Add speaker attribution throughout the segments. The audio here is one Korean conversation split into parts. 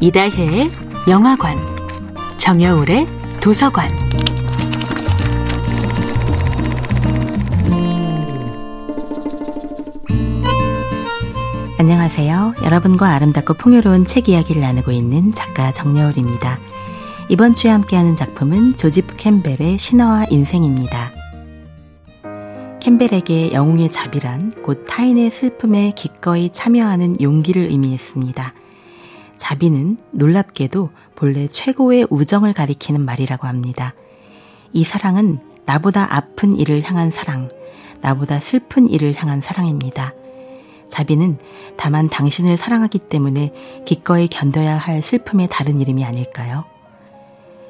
Speaker 1: 이다혜의 영화관, 정여울의 도서관.
Speaker 2: 안녕하세요. 여러분과 아름답고 풍요로운 책 이야기를 나누고 있는 작가 정여울입니다. 이번 주에 함께하는 작품은 조집 캠벨의 신화와 인생입니다. 캠벨에게 영웅의 자비란 곧 타인의 슬픔에 기꺼이 참여하는 용기를 의미했습니다. 자비는 놀랍게도 본래 최고의 우정을 가리키는 말이라고 합니다. 이 사랑은 나보다 아픈 이를 향한 사랑, 나보다 슬픈 이를 향한 사랑입니다. 자비는 다만 당신을 사랑하기 때문에 기꺼이 견뎌야 할 슬픔의 다른 이름이 아닐까요?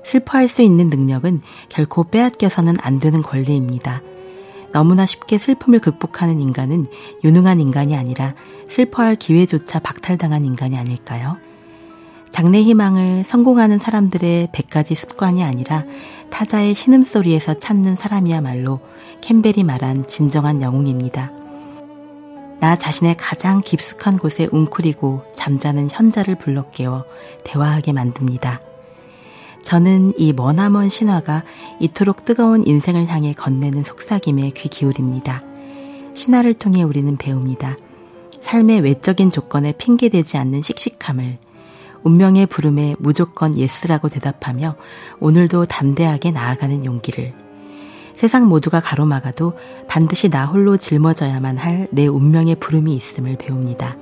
Speaker 2: 슬퍼할 수 있는 능력은 결코 빼앗겨서는 안 되는 권리입니다. 너무나 쉽게 슬픔을 극복하는 인간은 유능한 인간이 아니라 슬퍼할 기회조차 박탈당한 인간이 아닐까요? 장래 희망을 성공하는 사람들의 100가지 습관이 아니라 타자의 신음소리에서 찾는 사람이야말로 캠벨이 말한 진정한 영웅입니다. 나 자신의 가장 깊숙한 곳에 웅크리고 잠자는 현자를 불러 깨워 대화하게 만듭니다. 저는 이 머나먼 신화가 이토록 뜨거운 인생을 향해 건네는 속삭임에 귀 기울입니다. 신화를 통해 우리는 배웁니다. 삶의 외적인 조건에 핑계대지 않는 씩씩함을, 운명의 부름에 무조건 yes라고 대답하며 오늘도 담대하게 나아가는 용기를, 세상 모두가 가로막아도 반드시 나 홀로 짊어져야만 할 내 운명의 부름이 있음을 배웁니다.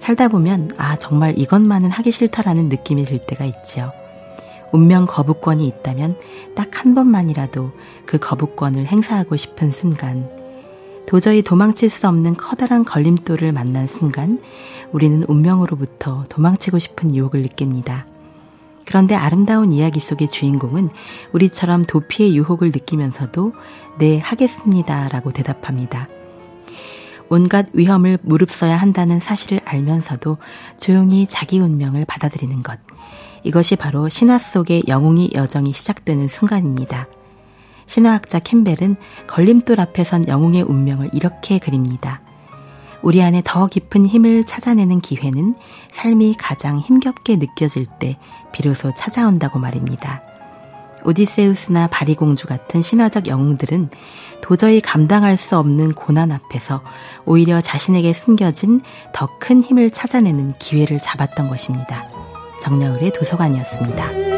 Speaker 2: 살다 보면, 아, 정말 이것만은 하기 싫다라는 느낌이 들 때가 있지요. 운명 거부권이 있다면 딱 한 번만이라도 그 거부권을 행사하고 싶은 순간, 도저히 도망칠 수 없는 커다란 걸림돌을 만난 순간, 우리는 운명으로부터 도망치고 싶은 유혹을 느낍니다. 그런데 아름다운 이야기 속의 주인공은 우리처럼 도피의 유혹을 느끼면서도 네, 하겠습니다. 라고 대답합니다. 온갖 위험을 무릅써야 한다는 사실을 알면서도 조용히 자기 운명을 받아들이는 것. 이것이 바로 신화 속의 영웅의 여정이 시작되는 순간입니다. 신화학자 캠벨은 걸림돌 앞에 선 영웅의 운명을 이렇게 그립니다. 우리 안에 더 깊은 힘을 찾아내는 기회는 삶이 가장 힘겹게 느껴질 때 비로소 찾아온다고 말입니다. 오디세우스나 바리공주 같은 신화적 영웅들은 도저히 감당할 수 없는 고난 앞에서 오히려 자신에게 숨겨진 더 큰 힘을 찾아내는 기회를 잡았던 것입니다. 정여울의 도서관이었습니다.